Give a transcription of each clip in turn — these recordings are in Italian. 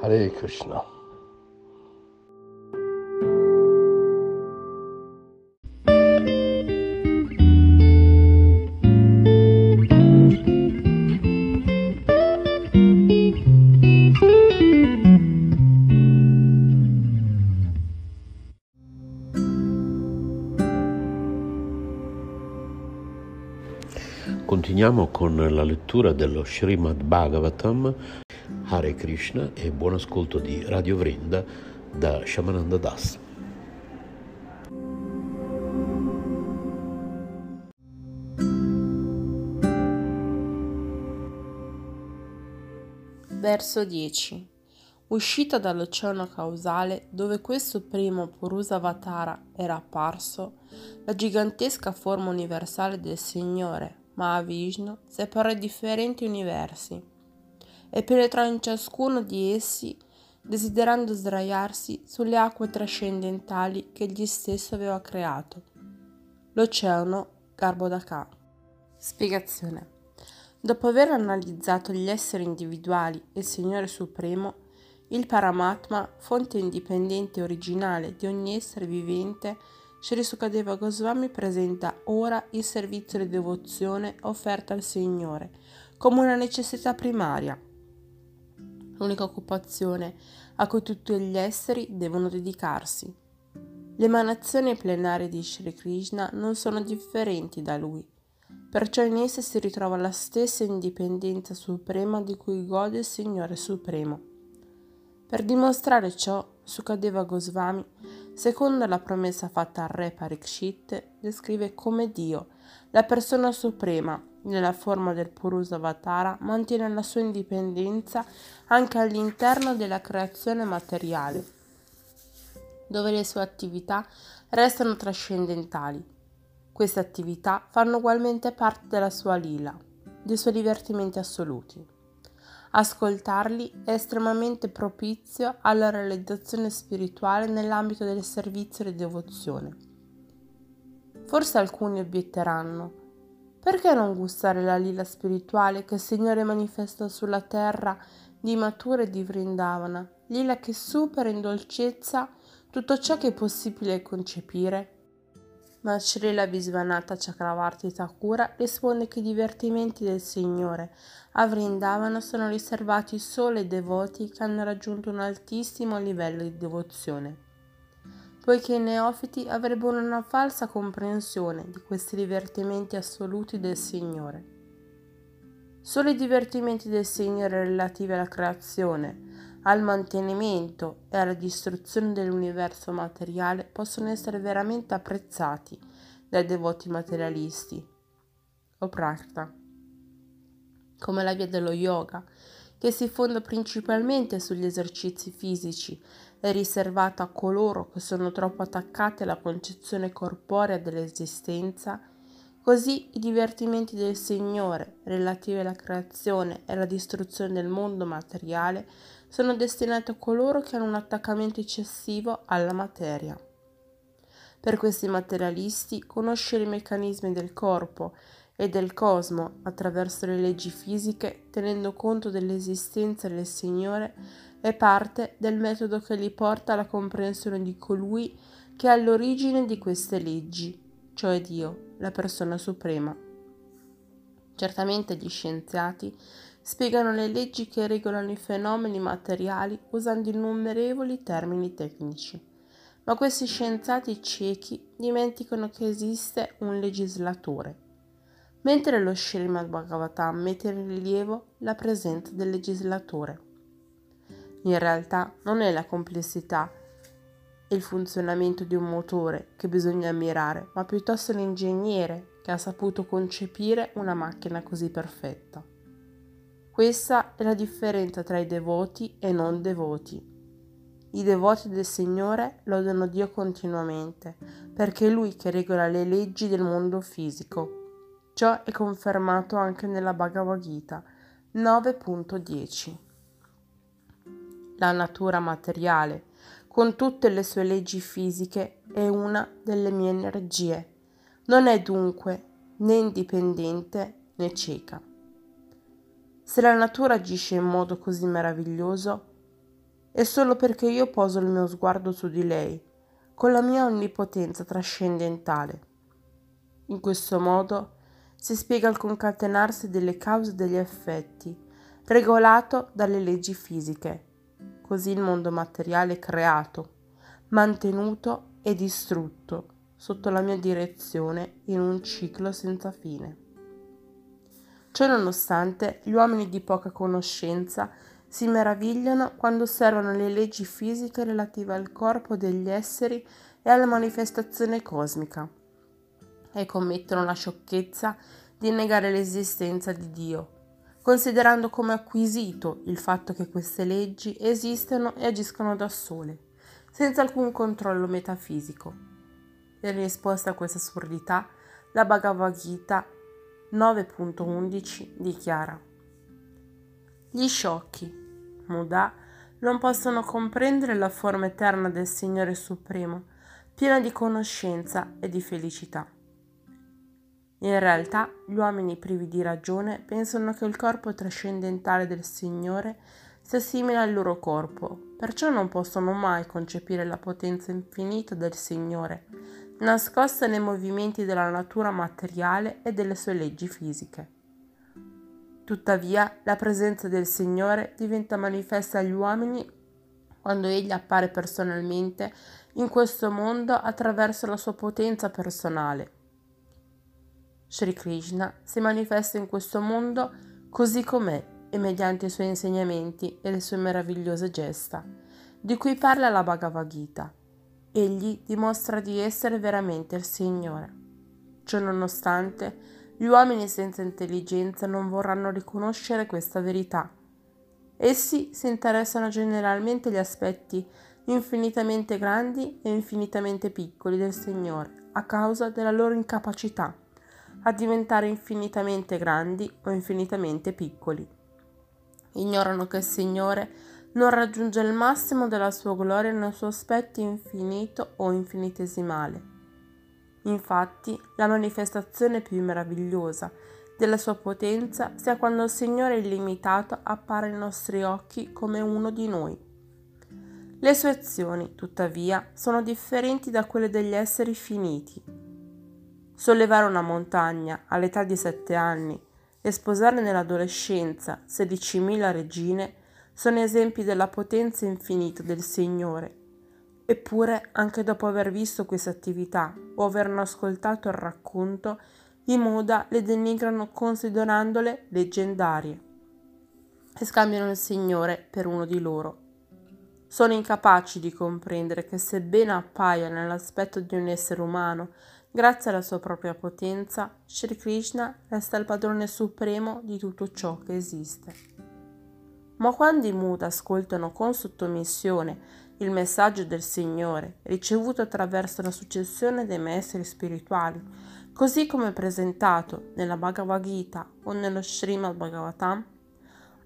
Hare Krishna. Continuiamo con la lettura dello Srimad Bhagavatam, Hare Krishna e buon ascolto di Radio Vrinda da Shamananda Das. Verso 10. Uscita dall'oceano causale dove questo primo Purusavatara era apparso, la gigantesca forma universale del Signore, Mahavishnu, separò i differenti universi e penetrò in ciascuno di essi, desiderando sdraiarsi sulle acque trascendentali che egli stesso aveva creato. L'oceano Garbhodaka. Spiegazione. Dopo aver analizzato gli esseri individuali e il Signore Supremo, il Paramatma, fonte indipendente e originale di ogni essere vivente, Sri Sukadeva Goswami presenta ora il servizio di devozione offerto al Signore come una necessità primaria, l'unica occupazione a cui tutti gli esseri devono dedicarsi. Le emanazioni plenarie di Sri Krishna non sono differenti da lui perciò in esse si ritrova la stessa indipendenza suprema di cui gode il Signore Supremo. Per dimostrare ciò, Sukadeva Goswami, secondo la promessa fatta al re Parikshit, descrive come Dio, la persona suprema, nella forma del Purusavatara, mantiene la sua indipendenza anche all'interno della creazione materiale, dove le sue attività restano trascendentali queste attività fanno ugualmente parte della sua lila, dei suoi divertimenti assoluti. Ascoltarli è estremamente propizio alla realizzazione spirituale nell'ambito del servizio di devozione. Forse alcuni obietteranno, perché non gustare la lila spirituale che il Signore manifesta sulla terra di Matura e di Vrindavana, lila che supera in dolcezza tutto ciò che è possibile concepire? Ma Srila Visvanatha Chakravarti Thakura risponde che i divertimenti del Signore a Vrindavana sono riservati solo ai devoti che hanno raggiunto un altissimo livello di devozione, poiché i neofiti avrebbero una falsa comprensione di questi divertimenti assoluti del Signore. Solo i divertimenti del Signore relativi alla creazione, al mantenimento e alla distruzione dell'universo materiale possono essere veramente apprezzati dai devoti materialisti o prakta, come la via dello yoga, che si fonda principalmente sugli esercizi fisici, è riservata a coloro che sono troppo attaccati alla concezione corporea dell'esistenza, così i divertimenti del Signore relativi alla creazione e alla distruzione del mondo materiale sono destinati a coloro che hanno un attaccamento eccessivo alla materia. Per questi materialisti, conoscere i meccanismi del corpo e del cosmo attraverso le leggi fisiche, tenendo conto dell'esistenza del Signore, è parte del metodo che li porta alla comprensione di colui che è all'origine di queste leggi, cioè Dio, la persona suprema. Certamente gli scienziati spiegano le leggi che regolano i fenomeni materiali usando innumerevoli termini tecnici. Ma questi scienziati ciechi dimenticano che esiste un legislatore, mentre lo Srimad Bhagavatam mette in rilievo la presenza del legislatore. In realtà non è la complessità e il funzionamento di un motore che bisogna ammirare, ma piuttosto l'ingegnere che ha saputo concepire una macchina così perfetta. Questa è la differenza tra i devoti e non devoti. i devoti del Signore lodano Dio continuamente, perché è Lui che regola le leggi del mondo fisico. Ciò è confermato anche nella Bhagavad Gita 9.10. La natura materiale, con tutte le sue leggi fisiche, è una delle mie energie. Non è dunque né indipendente né cieca. Se la natura agisce in modo così meraviglioso, è solo perché io poso il mio sguardo su di lei, con la mia onnipotenza trascendentale. In questo modo si spiega il concatenarsi delle cause e degli effetti, regolato dalle leggi fisiche. Così il mondo materiale creato, mantenuto e distrutto sotto la mia direzione in un ciclo senza fine. Ciononostante, gli uomini di poca conoscenza si meravigliano quando osservano le leggi fisiche relative al corpo degli esseri e alla manifestazione cosmica e commettono la sciocchezza di negare l'esistenza di Dio, considerando come acquisito il fatto che queste leggi esistano e agiscono da sole, senza alcun controllo metafisico. In risposta a questa assurdità, la Bhagavad Gita 9.11 dichiara Gli sciocchi, Muda, non possono comprendere la forma eterna del Signore Supremo, piena di conoscenza e di felicità. In realtà, gli uomini privi di ragione pensano che il corpo trascendentale del Signore sia simile al loro corpo, perciò non possono mai concepire la potenza infinita del Signore, nascosta nei movimenti della natura materiale e delle sue leggi fisiche. Tuttavia, la presenza del Signore diventa manifesta agli uomini quando Egli appare personalmente in questo mondo attraverso la sua potenza personale. Sri Krishna si manifesta in questo mondo così com'è e mediante i suoi insegnamenti e le sue meravigliose gesta, di cui parla la Bhagavad Gita egli dimostra di essere veramente il Signore. Ciononostante, gli uomini senza intelligenza non vorranno riconoscere questa verità. Essi si interessano generalmente agli aspetti infinitamente grandi e infinitamente piccoli del Signore a causa della loro incapacità a diventare infinitamente grandi o infinitamente piccoli. Ignorano che il Signore non raggiunge il massimo della sua gloria nel suo aspetto infinito o infinitesimale. Infatti, la manifestazione più meravigliosa della sua potenza sia quando il Signore illimitato appare ai nostri occhi come uno di noi. Le sue azioni, tuttavia, sono differenti da quelle degli esseri finiti. Sollevare una montagna all'età di sette anni e sposare nell'adolescenza 16.000 regine sono esempi della potenza infinita del Signore. Eppure, anche dopo aver visto queste attività o averne ascoltato il racconto, i Muda le denigrano considerandole leggendarie e scambiano il Signore per uno di loro. Sono incapaci di comprendere che sebbene appaia nell'aspetto di un essere umano, grazie alla sua propria potenza, Sri Krishna resta il padrone supremo di tutto ciò che esiste. Ma quando i Muda ascoltano con sottomissione il messaggio del Signore ricevuto attraverso la successione dei maestri spirituali, così come presentato nella Bhagavad Gita o nello Srimad Bhagavatam,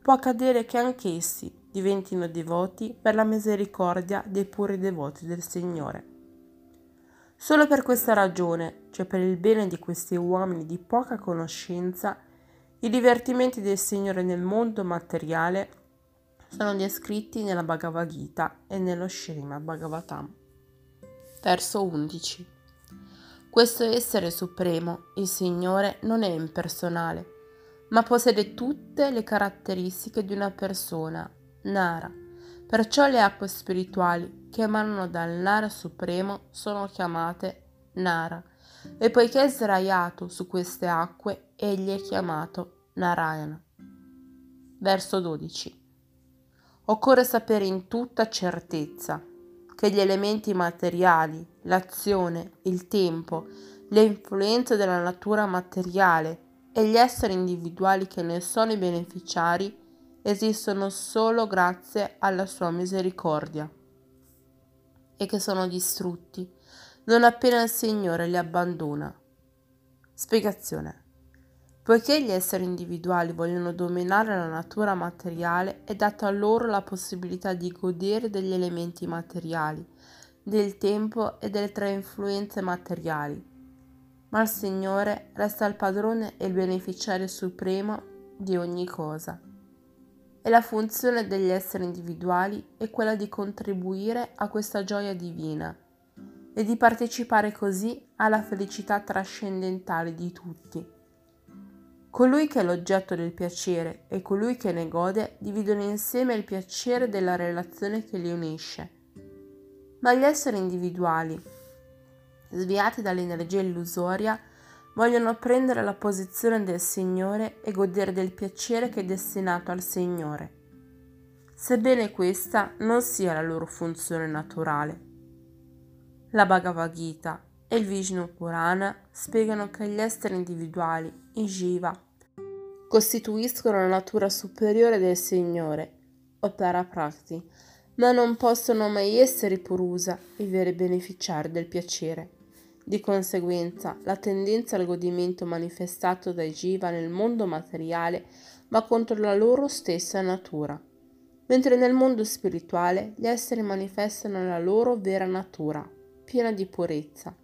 può accadere che anch'essi diventino devoti per la misericordia dei puri devoti del Signore. Solo per questa ragione, cioè per il bene di questi uomini di poca conoscenza, i divertimenti del Signore nel mondo materiale sono descritti nella Bhagavad Gita e nello Srimad Bhagavatam. Verso 11. Questo essere supremo, il Signore, non è impersonale, ma possiede tutte le caratteristiche di una persona, Nara. Perciò le acque spirituali che emanano dal Nara supremo sono chiamate Nara, e poiché è sdraiato su queste acque, egli è chiamato Narayana. Verso 12. Occorre sapere in tutta certezza che gli elementi materiali, l'azione, il tempo, le influenze della natura materiale e gli esseri individuali che ne sono i beneficiari esistono solo grazie alla sua misericordia. e che sono distrutti non appena il Signore li abbandona. Spiegazione. Poiché gli esseri individuali vogliono dominare la natura materiale, è data loro la possibilità di godere degli elementi materiali, del tempo e delle tre influenze materiali. Ma il Signore resta il padrone e il beneficiario supremo di ogni cosa. E la funzione degli esseri individuali è quella di contribuire a questa gioia divina e di partecipare così alla felicità trascendentale di tutti. Colui che è l'oggetto del piacere e colui che ne gode dividono insieme il piacere della relazione che li unisce. Ma gli esseri individuali, sviati dall'energia illusoria, vogliono prendere la posizione del Signore e godere del piacere che è destinato al Signore, sebbene questa non sia la loro funzione naturale. La Bhagavad Gita e il Vishnu Purana spiegano che gli esseri individuali, i Jiva, costituiscono la natura superiore del Signore, o Paraprakti, ma non possono mai essere Purusa, i veri beneficiari del piacere. Di conseguenza, la tendenza al godimento manifestato dai Jiva nel mondo materiale va contro la loro stessa natura, mentre nel mondo spirituale gli esseri manifestano la loro vera natura, piena di purezza,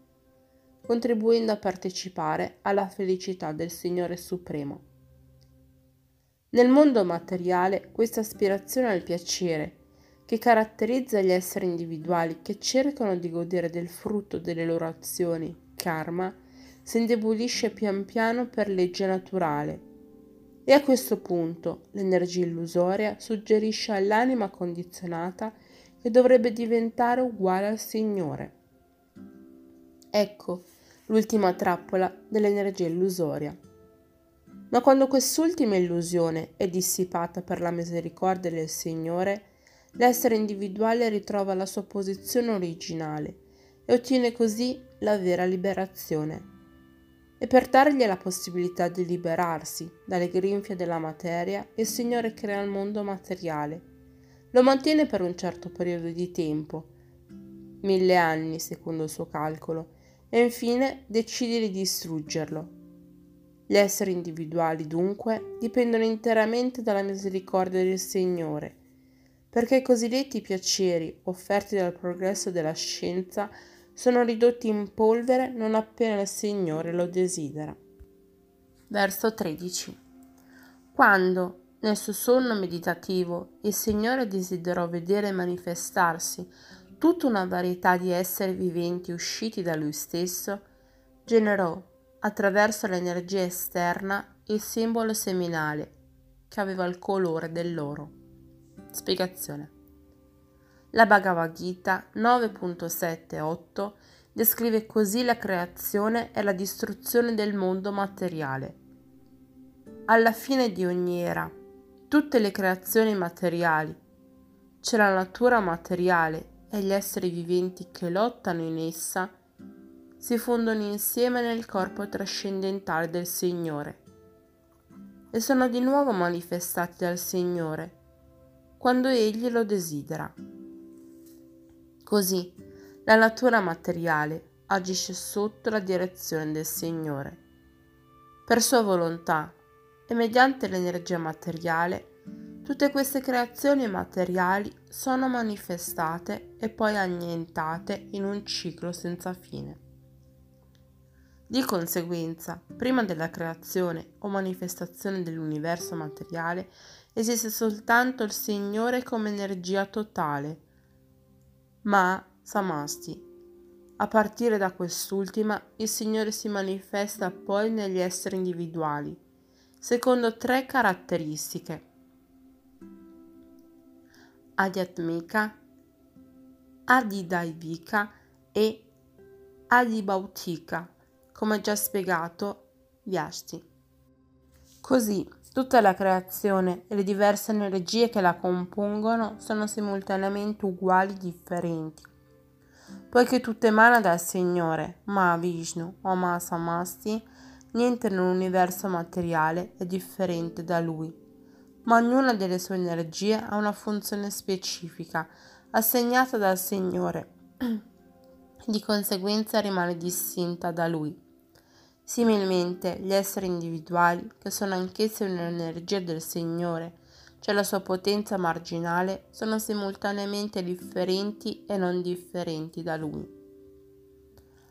contribuendo a partecipare alla felicità del Signore Supremo. Nel mondo materiale questa aspirazione al piacere, che caratterizza gli esseri individuali che cercano di godere del frutto delle loro azioni, karma, si indebolisce pian piano per legge naturale. E a questo punto l'energia illusoria suggerisce all'anima condizionata che dovrebbe diventare uguale al Signore. Ecco l'ultima trappola dell'energia illusoria. Ma quando quest'ultima illusione è dissipata per la misericordia del Signore, l'essere individuale ritrova la sua posizione originale e ottiene così la vera liberazione. E per dargli la possibilità di liberarsi dalle grinfie della materia, il Signore crea il mondo materiale. Lo mantiene per un certo periodo di tempo, mille anni secondo il suo calcolo, e infine decide di distruggerlo. Gli esseri individuali dunque dipendono interamente dalla misericordia del Signore, perché i cosiddetti piaceri offerti dal progresso della scienza sono ridotti in polvere non appena il Signore lo desidera. Verso 13. Quando, nel suo sonno meditativo, il Signore desiderò vedere manifestarsi tutta una varietà di esseri viventi usciti da lui stesso, generò, attraverso l'energia esterna, il simbolo seminale, che aveva il colore dell'oro. Spiegazione. La Bhagavad Gita 9.7.8 descrive così la creazione e la distruzione del mondo materiale. Alla fine di ogni era, tutte le creazioni materiali, c'è la natura materiale e gli esseri viventi che lottano in essa si fondono insieme nel corpo trascendentale del Signore e sono di nuovo manifestati dal Signore quando Egli lo desidera. Così la natura materiale agisce sotto la direzione del Signore. Per sua volontà e mediante l'energia materiale Tutte queste creazioni materiali sono manifestate e poi annientate in un ciclo senza fine. Di conseguenza, prima della creazione o manifestazione dell'universo materiale, esiste soltanto il Signore come energia totale, ma Samasti. A partire da quest'ultima, il Signore si manifesta poi negli esseri individuali, secondo tre caratteristiche Adhyatmika, Adidaivika e Adibautika, come già spiegato Vyashti. Così tutta la creazione e le diverse energie che la compongono sono simultaneamente uguali e differenti, poiché tutto emana dal Signore, Ma Vishnu o Ma Samasti, niente nell'universo materiale è differente da Lui. Ma ognuna delle sue energie ha una funzione specifica, assegnata dal Signore, di conseguenza rimane distinta da lui. Similmente, gli esseri individuali, che sono anch'essi un'energia del Signore, cioè la sua potenza marginale, sono simultaneamente differenti e non differenti da lui.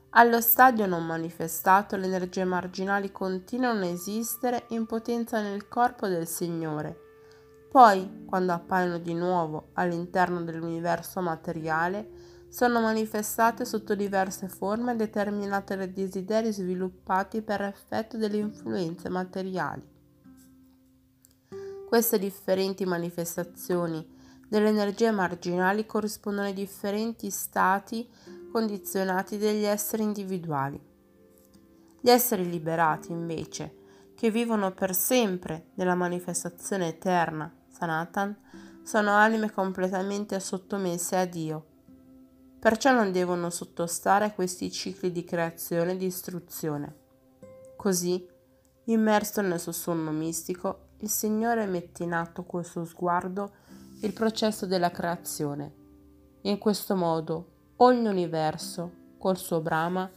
Allo stadio non manifestato le energie marginali continuano a esistere in potenza nel corpo del Signore. Poi, quando appaiono di nuovo all'interno dell'universo materiale, sono manifestate sotto diverse forme determinate dai desideri sviluppati per effetto delle influenze materiali. Queste differenti manifestazioni delle energie marginali corrispondono ai differenti stati condizionati degli esseri individuali. Gli esseri liberati, invece, che vivono per sempre nella manifestazione eterna, Sanatan, sono anime completamente sottomesse a Dio. Perciò non devono sottostare a questi cicli di creazione e distruzione. Così, immerso nel suo sonno mistico, il Signore mette in atto col suo sguardo il processo della creazione. In questo modo ogni universo, col suo Brahma,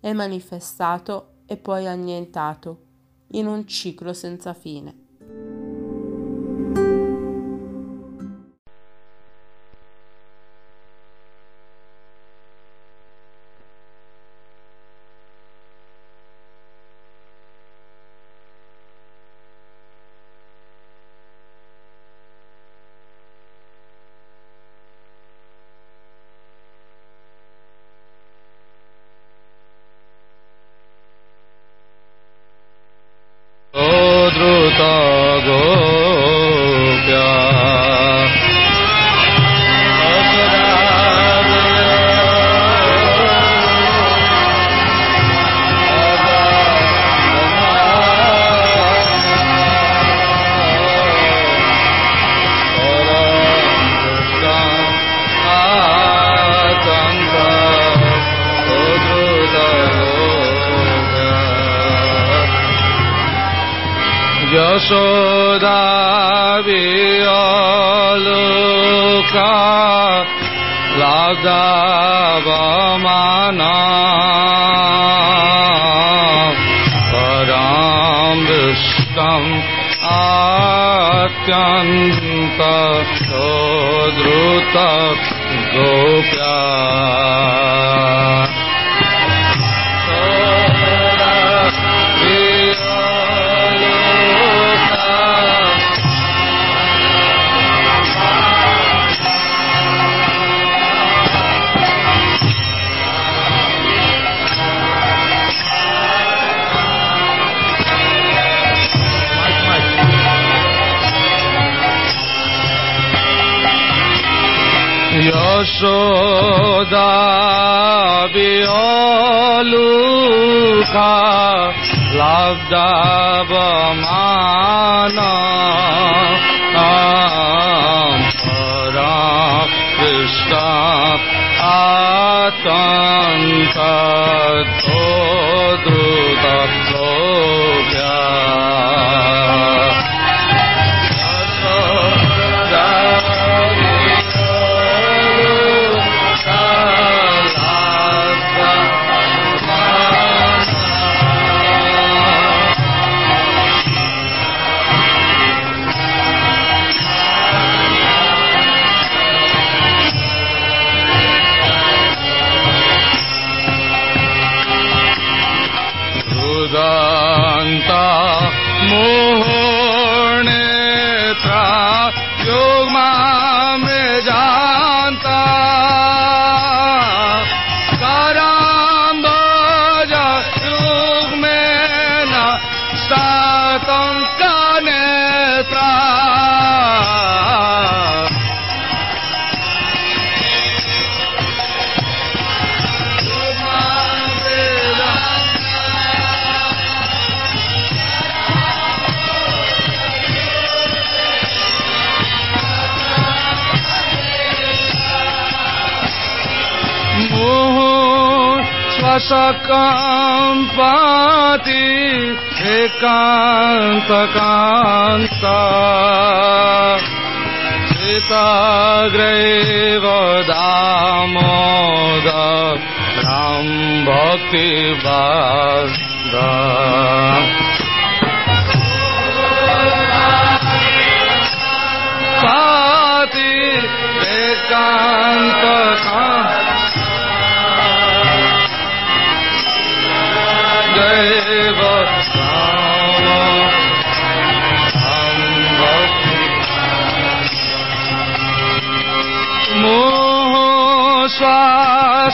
è manifestato e poi annientato in un ciclo senza fine. वे দাবিয়লুকা লাভদাবমান কৃষ্ণ আতন্ত एकान्तकान्ता सीताग्रैव दामोद राम भक्ति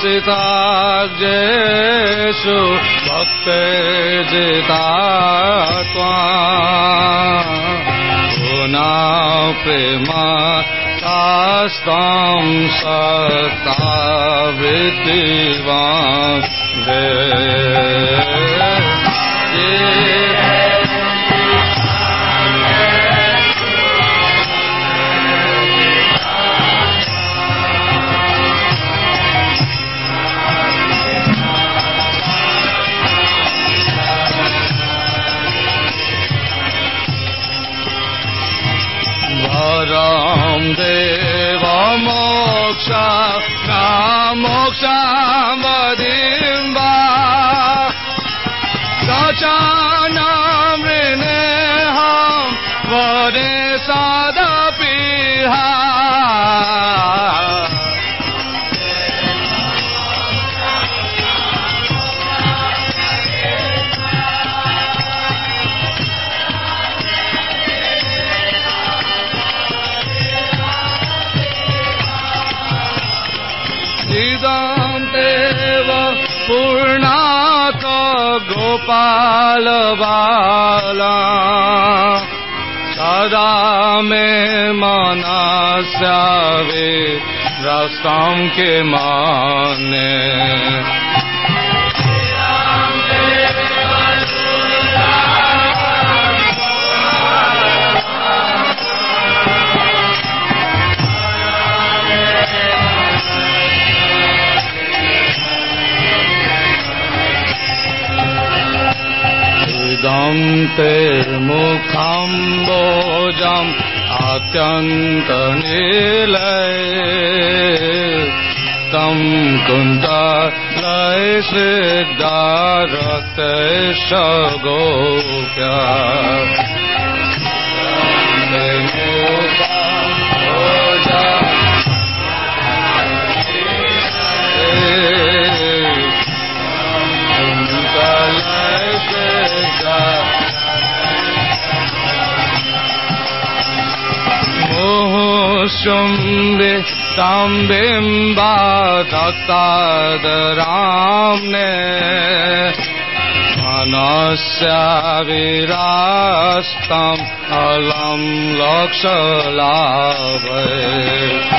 सीताग्जेषु भक्ते जिता पुना प्रेमा शास्तं सत्तावृत्तिवान् वरं Russia. آوے راستام کے مانے দন্তের بوجم मुखम्बोजम् अत्यन्तनीलय तं कुन्तलय सिद्धारक्तैष गोप्या شمبے تامبا داد رام نے۔ منسیاستم الم لکش لابے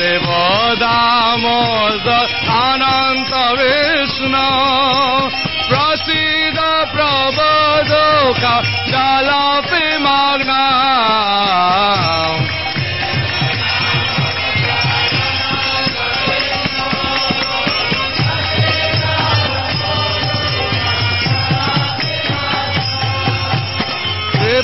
देव दामोदर अनन्त विष्णु प्रसीद प्रबोधोक जलपि मग्ना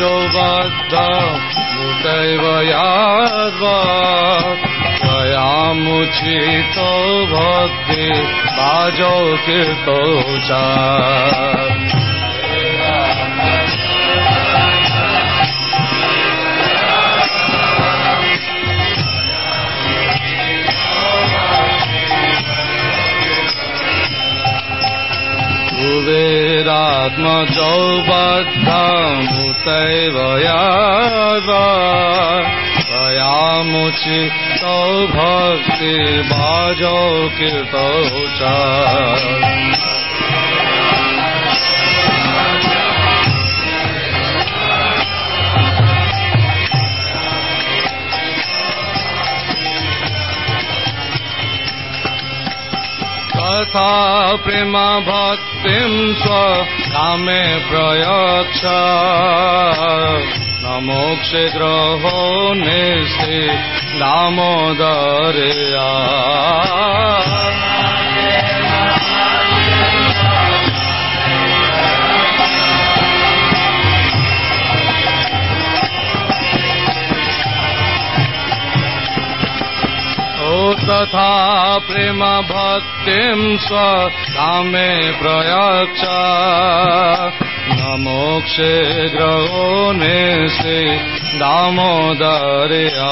بادام می تو بک بجو کے تو جاویرات مجبام या भक्ति बाजौ कृतौ च तथा प्रेमा भक्तिं स्व میں پر نامو ن سی نامو دریا प्रेम भक्तिं स्वकामे प्रयच्छ न मोक्षे ग्रहो निस्ति दामोदर्या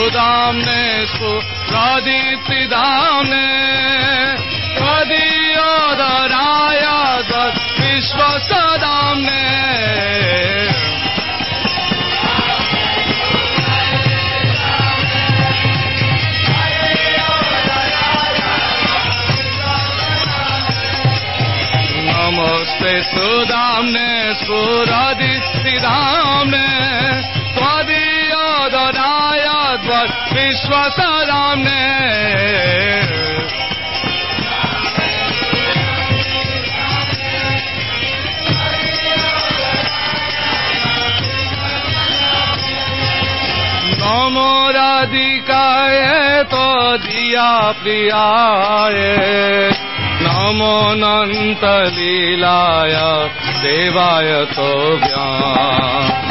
خدام نے اس کو رادی تدام نے کدی اور رایا دس وشو سدام نے۔ نمستے سدام نے سورا دام نے۔ وشوس رام نے۔ نامورادی کا تو دیا پیا نامو نت لیلایا دیوایا تو بیان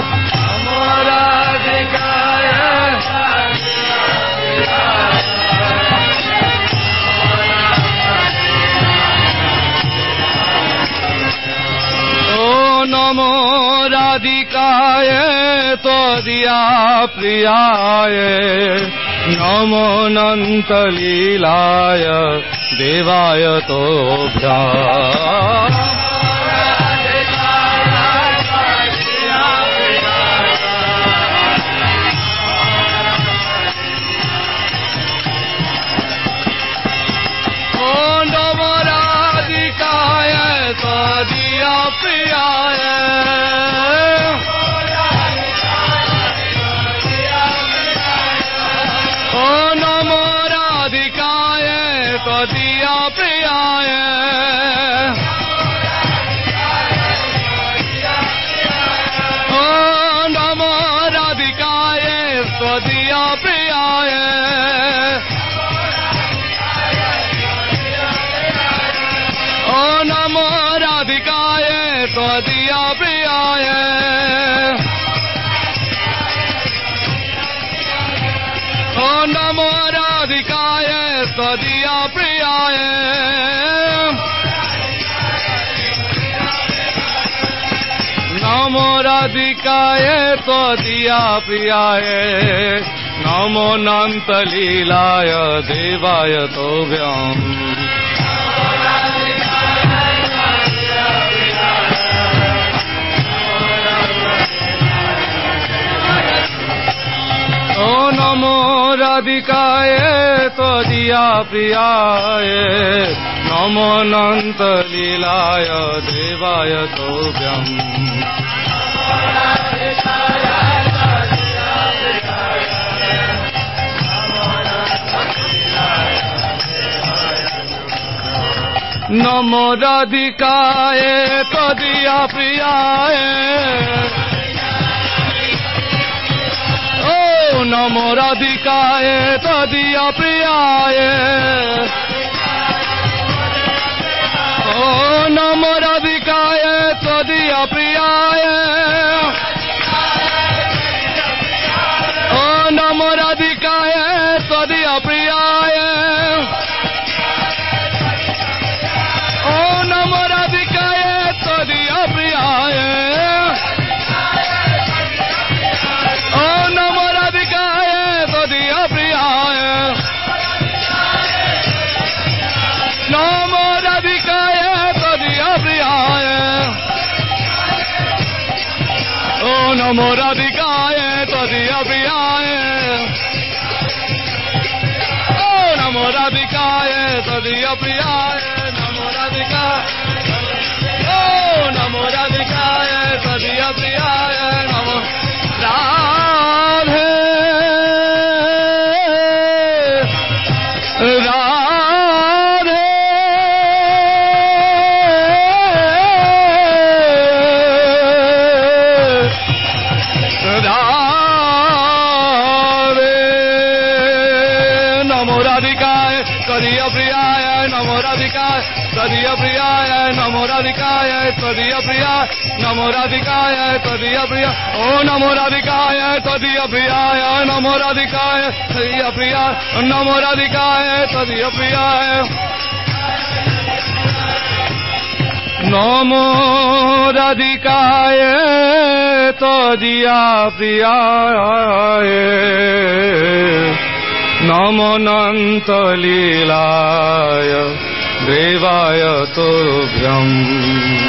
नमो राधिकाय त्वदीया प्रियाय। नमो नन्तलीलाय देवाय तोभ्या आया نمارکایا تدیا پریا نام رادکایا تدیا پریا نام نانت لیلائے دیوائے تو نم ردکا ہے تو دیا نم نند دودھ نم ردکا دیا نمور ادھکای تھی اپ نمر ادھکا تو نمور ادھکا ہے تو اپ مورا دکھائے تو دیا بھی آئے نمورا دکھائے تو دیا آئے نمورا دکھائے نمورا دکھائے تو دیا بھی آئے نمو رام ہے دکا تبیا نمو ردکا سدی نمو رایا نمو ردکا نمو ردکایے تو دیا نم نند دم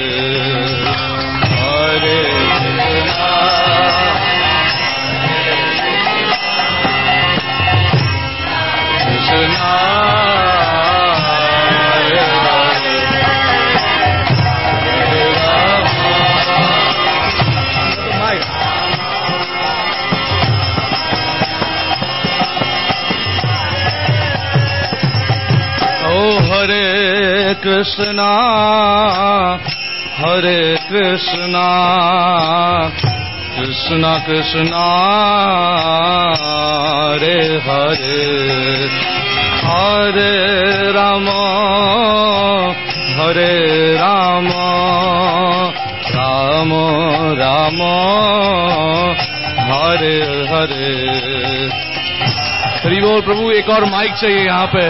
کرشنا ہرے کرشنا کرشنا کرشنا ہرے ہرے ہرے رام ہرے رام رام رام ہرے ہرے ہری بول پربھو ایک اور مائک چاہیے یہاں پہ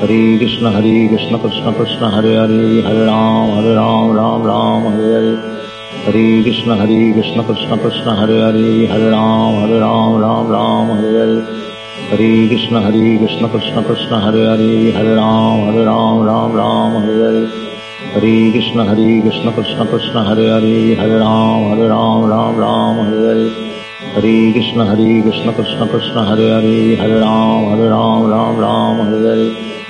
ہری کشن ہری کشن کشن کشن ہر ہری ہر رام ہر رام رام رام ہر ہرے ہری کشن ہری کشن کشن کشن ہر ہری ہر رام ہر رام رام رام ہر ہرے ہری کشن ہری کشن کشن کشن ہر ہری ہر رام ہر رام رام رام ہر ہرے ہری کشن ہری کشن کشن کشن ہر ہری ہر رام ہر رام رام رام ہر ہرے ہری کشن ہری کشن کشن کشن ہر ہری ہر رام ہر رام رام رام ہر ہرے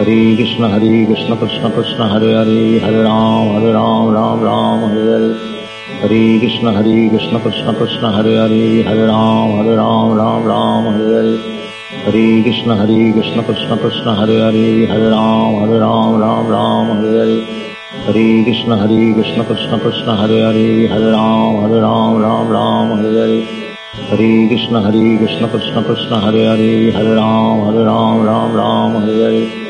ہری کشن ہری کشن کشن کشن ہرے ہری ہر رام ہر رام رام رام ہر ہرے ہری کشن ہری کشن کشن کشن ہرے ہری ہر رام ہر رام رام رام ہر ہرے ہری کشن ہری کشن کشن کشن ہرے ہری ہر رام ہر رام رام رام ہر ہرے ہری کشن ہری کشن کشن کشن ہرے ہری ہر رام ہر رام رام رام ہر ہرے ہری کشن ہری کشن کشن کشن ہرے ہری ہر رام ہرے رام رام رام ہر ہرے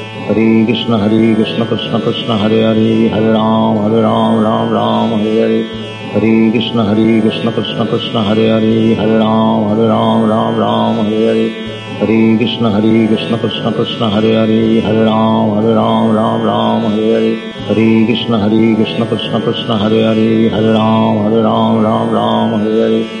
Hare Krishna Hare Krishna Krishna Krishna Hare Hare Hare Ram Hare Ram Ram Ram Hare Hare. Hare Krishna Hare Krishna Krishna Krishna Hare Hare Hare Ram Hare Ram Ram Ram Hare Hare. Hare Krishna Hare Krishna Krishna Krishna Hare Hare Hare Ram Hare Ram Ram Ram Hare Hare. Hare Krishna Hare Krishna Krishna Krishna Hare Hare Hare Ram Hare Ram Ram Ram Hare Hare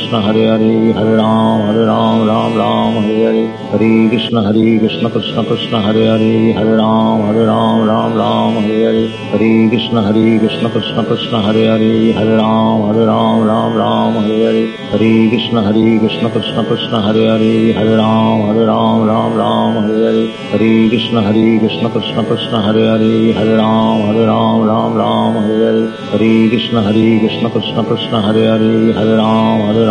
Hare Hare Hare Ram Hare Ram Ram Ram Hare Hare Hare Krishna Hare Krishna Krishna Krishna Hare Hare Hare Ram Hare Ram Ram Ram Hare Hare Hare Krishna Hare Krishna Krishna Krishna Hare Hare Hare Ram Hare Ram Ram Ram Hare Hare Hare Krishna Hare Krishna Krishna Krishna Hare Hare Hare Ram Hare Ram Ram Ram Hare Hare Hare Krishna Hare Krishna Krishna Krishna Hare Hare Hare Ram Hare Ram Ram Ram Hare Hare Hare Krishna Hare Krishna Krishna Krishna Hare Hare Hare Ram Hare Ram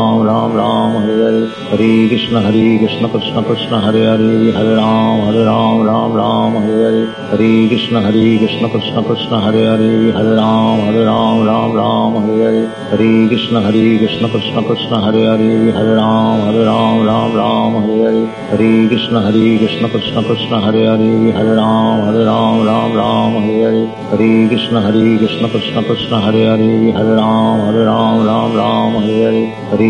Hare Hare Krishna Hare Krishna Krishna Krishna Krishna Hare Hare Hare Ram Hare Ram Ram Ram Hare Hare Hare Krishna Hare Krishna Krishna Krishna Hare Hare Hare Ram Hare Ram Ram Ram Hare Hare Hare Krishna Hare Krishna Krishna Krishna Hare Hare Hare Ram Hare Ram Ram Ram Hare Hare Hare Krishna Hare Krishna Krishna Krishna Hare Hare Hare Ram Hare Ram Ram Ram Hare Hare Hare Krishna Hare Krishna Krishna Krishna Hare Hare Hare Ram Hare Ram Ram Ram Hare Hare Hare Krishna Hare Krishna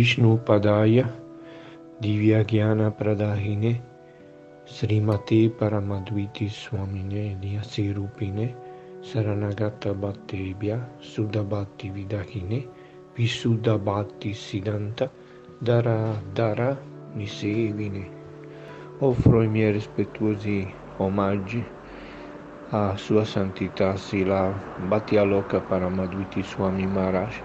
Padaya Divyagyan Pradahine Srimati Paramadviti Swamine Nyasirupine Saranagata Bhattebhya Sudabhatti Vidahine Visudabhatti Siddhanta Dara Dara Nisevine. Offro i miei rispettuosi omaggi a Sua Santità Sila Bhattialoka Paramadviti Swami Maharaj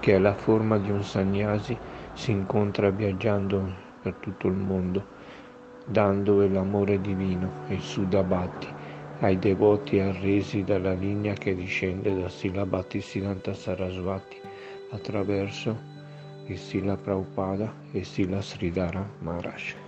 che è la forma di un sannyasi, si incontra viaggiando per tutto il mondo, dando l'amore divino, il Sudabhati, ai devoti arresi dalla linea che discende da Sila Bhattisiddhanta Sarasvati attraverso il Sila Prabhupada e Sila Sridhara Maharaj.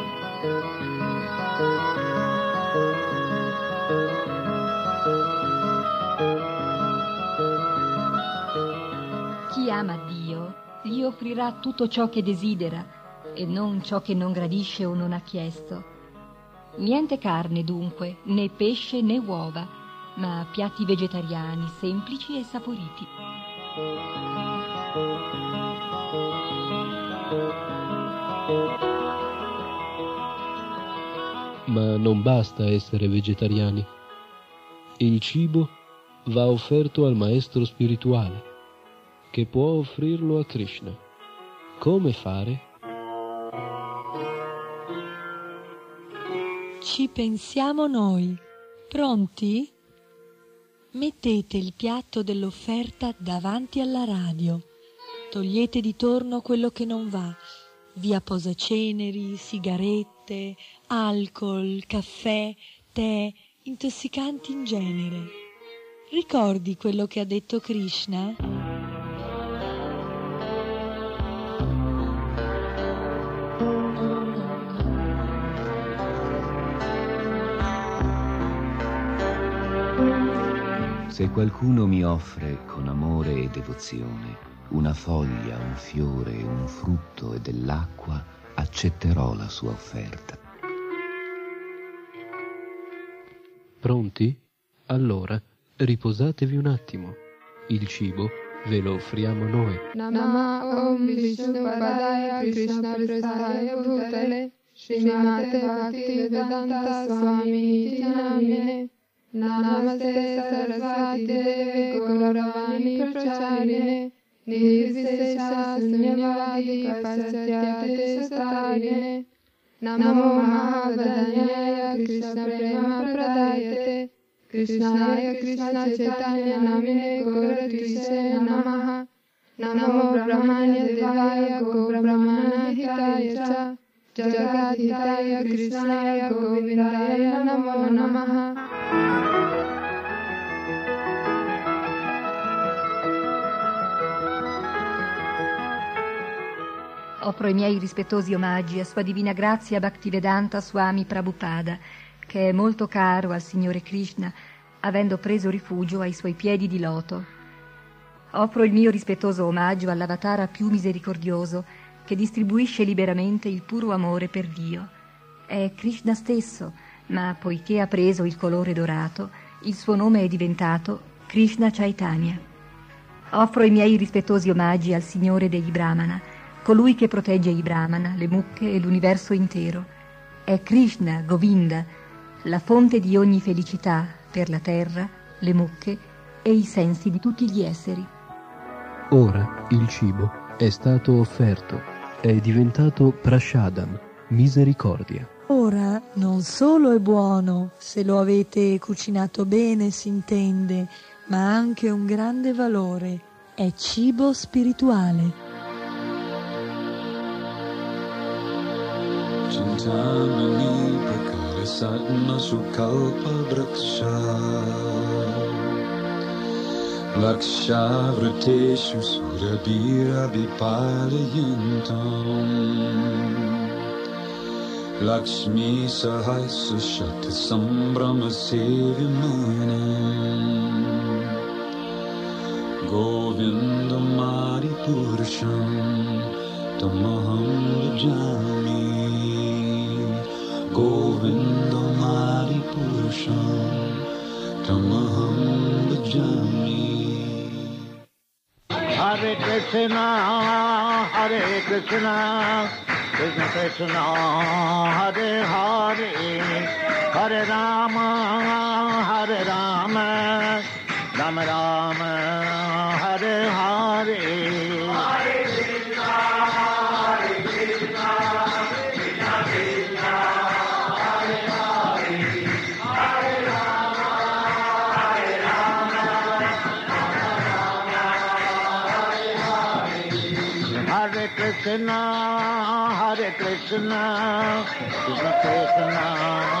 Chi ama Dio gli offrirà tutto ciò che desidera e non ciò che non gradisce o non ha chiesto. Niente carne dunque, né pesce né uova, ma piatti vegetariani semplici e saporiti. Ma non basta essere vegetariani. Il cibo va offerto al maestro spirituale, che può offrirlo a Krishna. Come fare? Ci pensiamo noi. Pronti? Mettete il piatto dell'offerta davanti alla radio. Togliete di torno quello che non va, via posaceneri, sigarette, alcol, caffè, tè, intossicanti in genere. Ricordi quello che ha detto Krishna? Se qualcuno mi offre con amore e devozione una foglia, un fiore, un frutto e dell'acqua, accetterò la sua offerta. Pronti? Allora riposatevi un attimo. Il cibo ve lo offriamo noi. Nama Om Vishnu Padaya Krishna Prasaya Bhutale Srimate Bhakti Vedanta Swami Namine Namaste Sarasvati Deve Gauravani Pracharine Nirvisesha Sunyavadi Pasatyate Satarine Namo Mahadanyaya Krishna Prema Pradayate कृष्णाय कृष्ण चैतन्य नामिने गौरद्विषे नमः नमो ब्रह्मण्य देवाय गो ब्रह्मणहिताय च जगद्धिताय कृष्णाय गोविन्दाय नमो नमः Offro i miei rispettosi omaggi a Sua Divina Grazia Bhaktivedanta Swami Prabhupada, che è molto caro al Signore Krishna, avendo preso rifugio ai suoi piedi di loto. Offro il mio rispettoso omaggio all'avatara più misericordioso, che distribuisce liberamente il puro amore per Dio. È Krishna stesso, ma poiché ha preso il colore dorato, il suo nome è diventato Krishna Chaitanya. Offro i miei rispettosi omaggi al Signore degli Brahmana, colui che protegge i Brahmana, le mucche e l'universo intero. È Krishna, Govinda, la fonte di ogni felicità per la terra, le mucche e i sensi di tutti gli esseri. Ora il cibo è stato offerto, è diventato prashadam, misericordia. Ora non solo è buono, se lo avete cucinato bene si intende, ma ha anche un grande valore, è cibo spirituale. Cintamani सत्मसुकल्पवृक्षा लक्षावृतेषु सुरभिरविपालयन्तम् लक्ष्मीसहस्रशतसम्भ्रमसेव्यमानम् गोविन्दमारिपुरुषं तमहं भजामि गोविन्दमारि पुरुषं तमहं भजामि Hare Krishna, Hare Krishna, Krishna Krishna, Hare Hare, Hare Rama, Hare Rama, Rama Rama, Hare Krishna, Krishna Krishna,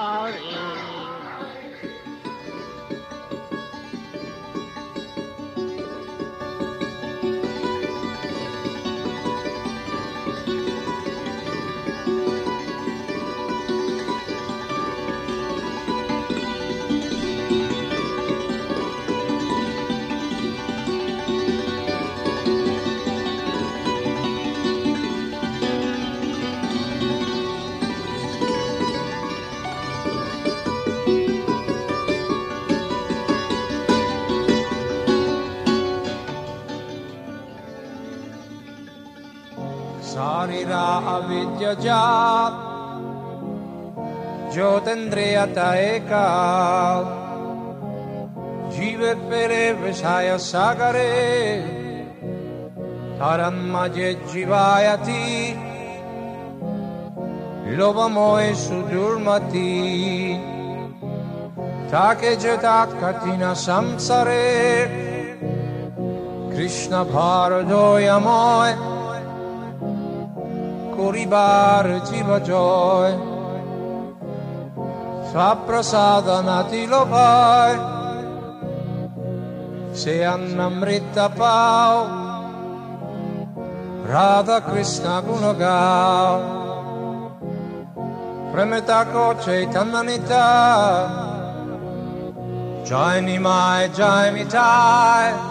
अनिरा अविद्यजात ज्योतिन्द्रियता एका जीवेत्पेरे विषाय सागरे तरन्मजे जीवायति लोभमोय सुदुर्मति ताके जतात कठिन संसरे कृष्ण भारदोयमोय Kuribar Jiva Joy Saprasadana se annamritta pao, Radha Krishna Gunagau Premetako Chaitananita Jai Nimai Jai Mitai.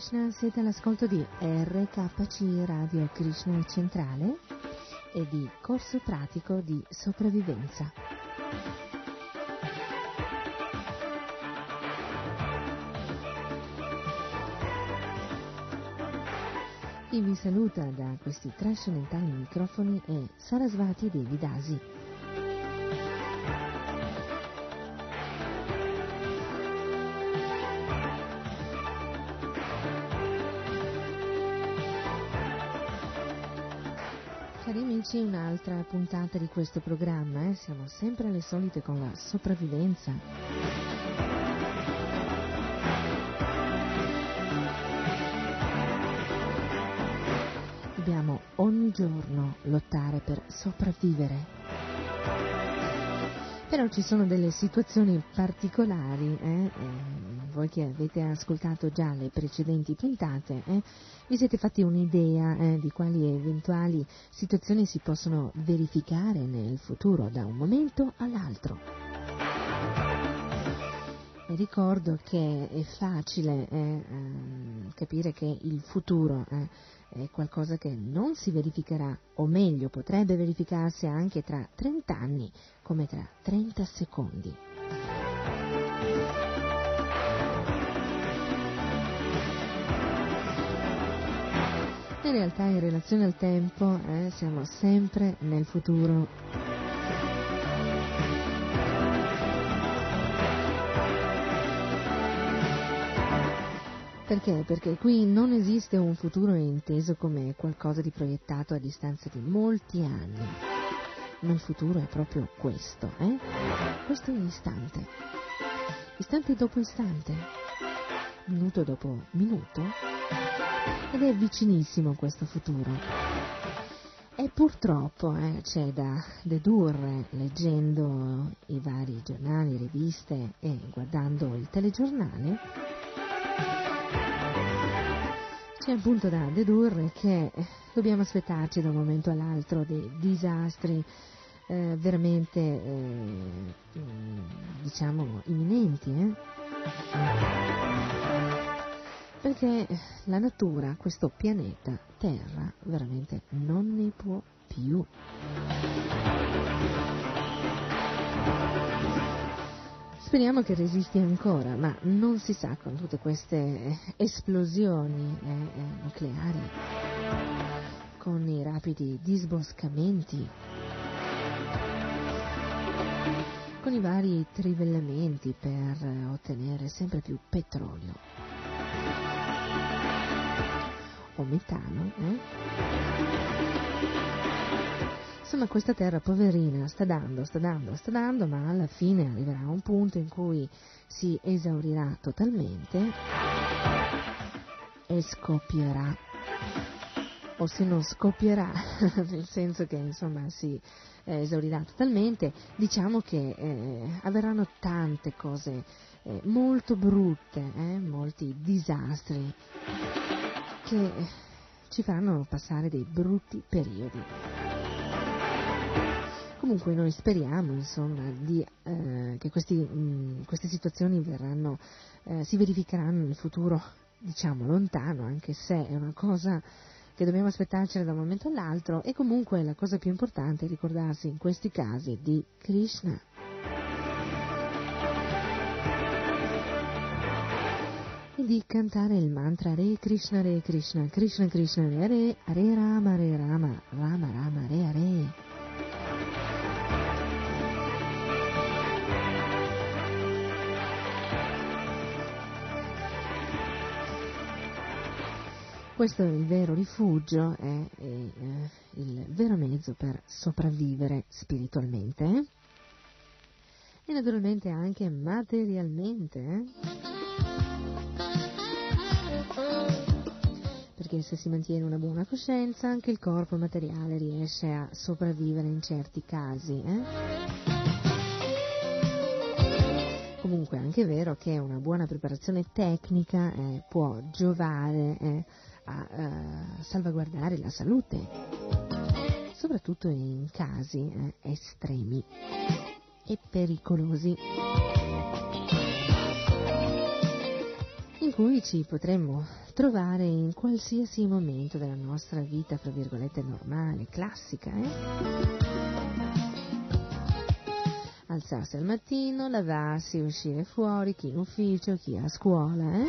Krishna, siete all'ascolto di RKC Radio Krishna Centrale e di corso pratico di sopravvivenza. Chi vi saluta da questi trascendentali microfoni è Sarasvati Devidasi. Cari amici, un'altra puntata di questo programma, eh? siamo sempre alle solite con la sopravvivenza. Dobbiamo ogni giorno lottare per sopravvivere. Però ci sono delle situazioni particolari, eh? Voi che avete ascoltato già le precedenti puntate, eh, vi siete fatti un'idea eh, di quali eventuali situazioni si possono verificare nel futuro da un momento all'altro. Ricordo che è facile eh, ehm, capire che il futuro eh, è qualcosa che non si verificherà, o meglio potrebbe verificarsi anche tra 30 anni, come tra 30 secondi. In realtà in relazione al tempo eh, siamo sempre nel futuro. Perché? Perché qui non esiste un futuro inteso come qualcosa di proiettato a distanza di molti anni. Ma il futuro è proprio questo, eh? Questo è l'istante. Istante dopo istante. Minuto dopo minuto. Ed è vicinissimo questo futuro. E purtroppo eh, c'è da dedurre, leggendo i vari giornali, riviste e guardando il telegiornale, c'è appunto da dedurre che dobbiamo aspettarci da un momento all'altro dei disastri eh, veramente, eh, diciamo, imminenti, eh? Perché la natura, questo pianeta Terra, veramente non ne può più. Speriamo che resisti ancora, ma non si sa con tutte queste esplosioni eh, eh, nucleari, con i rapidi disboscamenti, con i vari trivellamenti per ottenere sempre più petrolio o metano, eh? Insomma, questa terra poverina sta dando, sta dando, sta dando, ma alla fine arriverà un punto in cui si esaurirà totalmente e scoppierà. O se non scoppierà, nel senso che insomma si eh, esaurirà totalmente, diciamo che eh, avverranno tante cose eh, molto brutte, eh, molti disastri che ci faranno passare dei brutti periodi. Comunque noi speriamo insomma, di, eh, che questi, mh, queste situazioni verranno, eh, si verificheranno nel futuro diciamo lontano, anche se è una cosa che dobbiamo aspettarcela da un momento all'altro e comunque la cosa più importante è ricordarsi in questi casi di Krishna. Di cantare il mantra Re Krishna Re Krishna Krishna Krishna Re Re Re Rama Re Rama Rama Rama Re Re Questo è il vero rifugio, è, è, è il vero mezzo per sopravvivere spiritualmente eh? e naturalmente anche materialmente. Eh? Perché se si mantiene una buona coscienza anche il corpo materiale riesce a sopravvivere in certi casi. Eh? Comunque è anche vero che una buona preparazione tecnica eh, può giovare eh, a eh, salvaguardare la salute, soprattutto in casi eh, estremi e pericolosi, in cui ci potremmo trovare in qualsiasi momento della nostra vita, fra virgolette, normale, classica. Eh? Alzarsi al mattino, lavarsi, uscire fuori, chi in ufficio, chi a scuola, eh?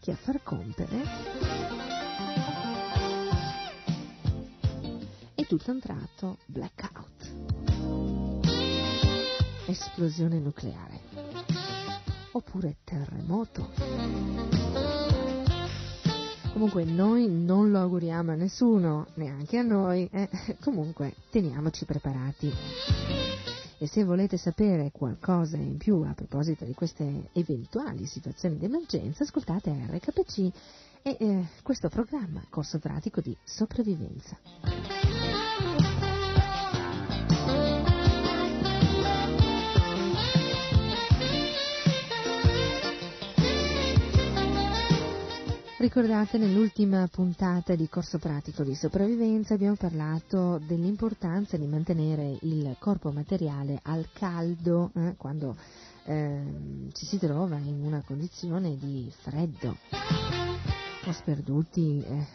chi a far compere e tutto un tratto blackout, esplosione nucleare oppure terremoto. Comunque noi non lo auguriamo a nessuno, neanche a noi, eh? comunque teniamoci preparati. E se volete sapere qualcosa in più a proposito di queste eventuali situazioni di emergenza, ascoltate RKC e eh, questo programma, corso pratico di sopravvivenza. Ricordate nell'ultima puntata di Corso Pratico di Sopravvivenza abbiamo parlato dell'importanza di mantenere il corpo materiale al caldo eh, quando eh, ci si trova in una condizione di freddo o sperduti eh,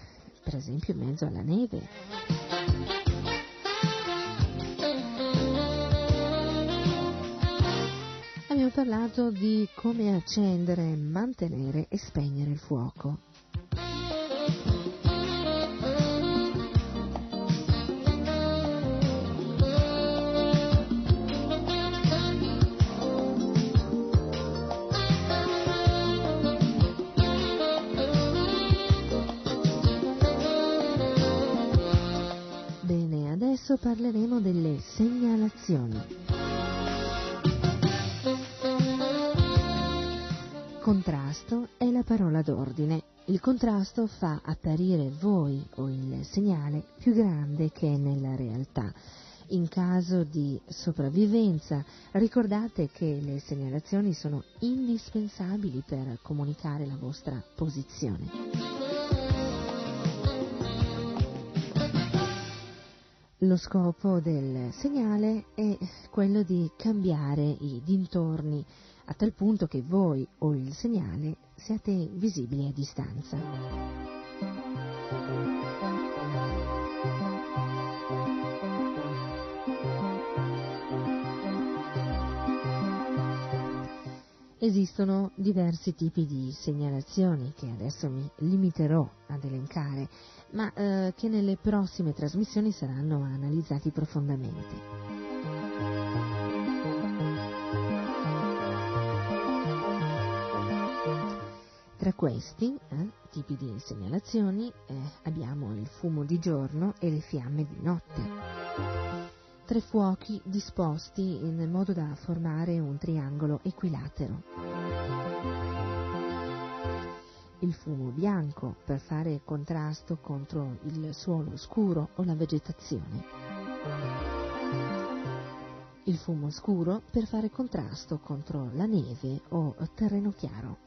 per esempio in mezzo alla neve. Abbiamo parlato di come accendere, mantenere e spegnere il fuoco. Parleremo delle segnalazioni. Contrasto è la parola d'ordine. Il contrasto fa apparire voi o il segnale più grande che è nella realtà. In caso di sopravvivenza, ricordate che le segnalazioni sono indispensabili per comunicare la vostra posizione. Lo scopo del segnale è quello di cambiare i dintorni a tal punto che voi o il segnale siate visibili a distanza. Esistono diversi tipi di segnalazioni che adesso mi limiterò ad elencare, ma eh, che nelle prossime trasmissioni saranno analizzati profondamente. Tra questi eh, tipi di segnalazioni eh, abbiamo il fumo di giorno e le fiamme di notte. Tre fuochi disposti in modo da formare un triangolo equilatero. Il fumo bianco per fare contrasto contro il suolo scuro o la vegetazione. Il fumo scuro per fare contrasto contro la neve o terreno chiaro.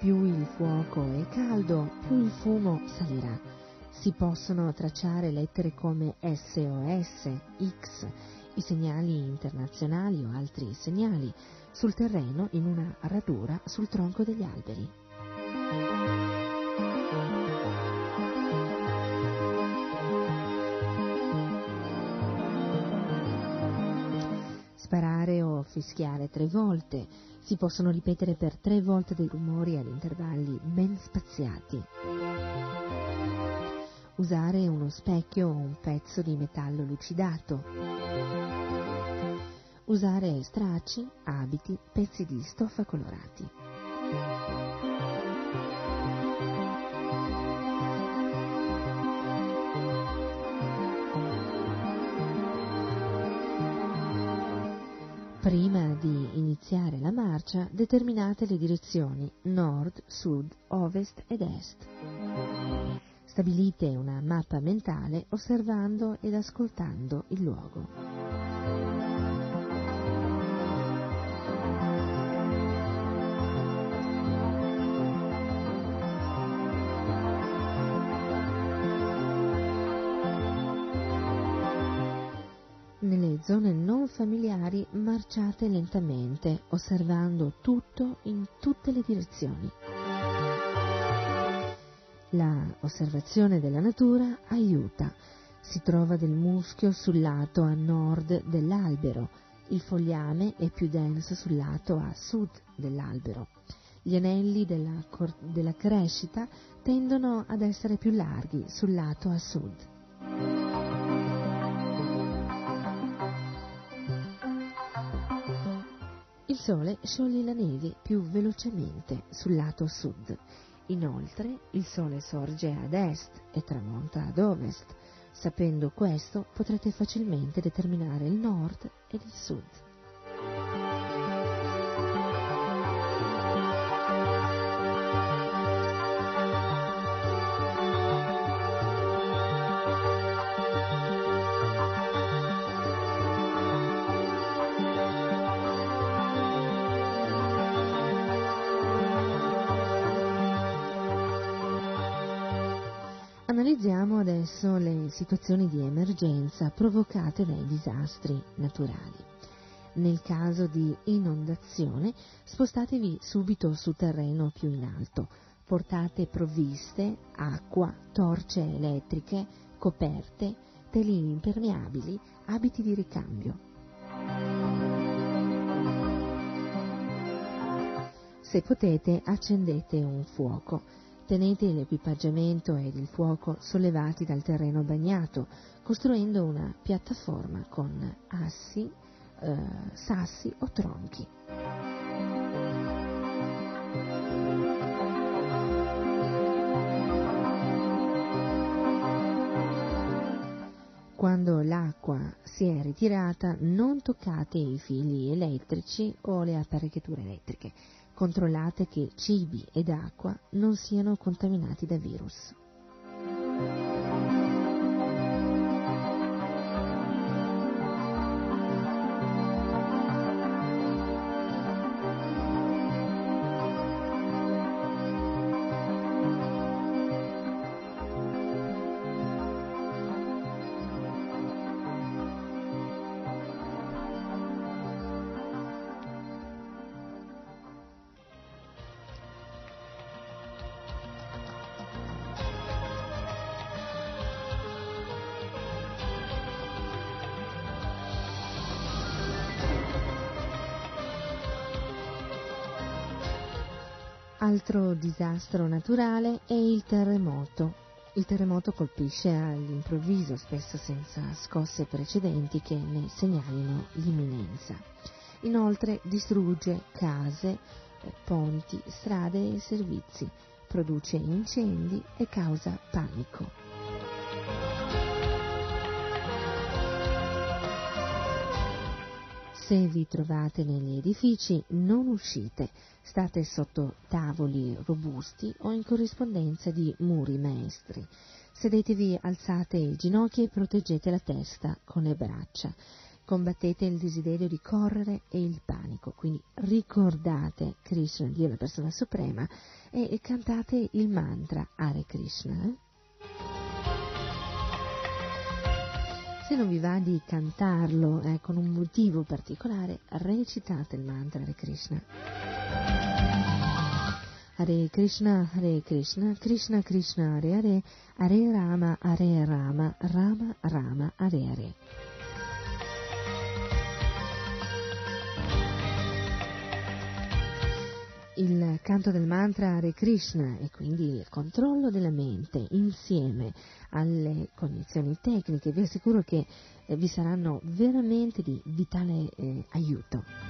Più il fuoco è caldo, più il fumo salirà. Si possono tracciare lettere come SOS, X, i segnali internazionali o altri segnali sul terreno in una radura sul tronco degli alberi. Sparare o fischiare tre volte, si possono ripetere per tre volte dei rumori ad intervalli ben spaziati. Usare uno specchio o un pezzo di metallo lucidato. Usare stracci, abiti, pezzi di stoffa colorati. Prima di iniziare la marcia determinate le direzioni nord, sud, ovest ed est. Stabilite una mappa mentale osservando ed ascoltando il luogo. Zone non familiari marciate lentamente, osservando tutto in tutte le direzioni. La osservazione della natura aiuta. Si trova del muschio sul lato a nord dell'albero, il fogliame è più denso sul lato a sud dell'albero. Gli anelli della, cor- della crescita tendono ad essere più larghi sul lato a sud. Sole scioglie la neve più velocemente sul lato sud. Inoltre il sole sorge ad est e tramonta ad ovest. Sapendo questo potrete facilmente determinare il nord ed il sud. Situazioni di emergenza provocate dai disastri naturali. Nel caso di inondazione, spostatevi subito su terreno più in alto. Portate provviste, acqua, torce elettriche, coperte, teli impermeabili, abiti di ricambio. Se potete, accendete un fuoco. Tenete l'equipaggiamento ed il fuoco sollevati dal terreno bagnato, costruendo una piattaforma con assi, eh, sassi o tronchi. Quando l'acqua si è ritirata non toccate i fili elettrici o le apparecchiature elettriche. Controllate che cibi ed acqua non siano contaminati da virus. Altro disastro naturale è il terremoto. Il terremoto colpisce all'improvviso, spesso senza scosse precedenti che ne segnalino l'imminenza. Inoltre distrugge case, ponti, strade e servizi, produce incendi e causa panico. Se vi trovate negli edifici non uscite, state sotto tavoli robusti o in corrispondenza di muri maestri. Sedetevi, alzate i ginocchi e proteggete la testa con le braccia. Combattete il desiderio di correre e il panico, quindi ricordate Krishna, Dio la persona suprema, e cantate il mantra Hare Krishna. Se non vi va di cantarlo eh, con un motivo particolare, recitate il mantra Hare Krishna. Hare Krishna, Hare Krishna, Krishna Krishna, Hare Hare, Hare Rama, Hare Rama, Rama Rama, Hare Hare. Il canto del mantra Hare Krishna e quindi il controllo della mente insieme alle cognizioni tecniche vi assicuro che eh, vi saranno veramente di vitale eh, aiuto.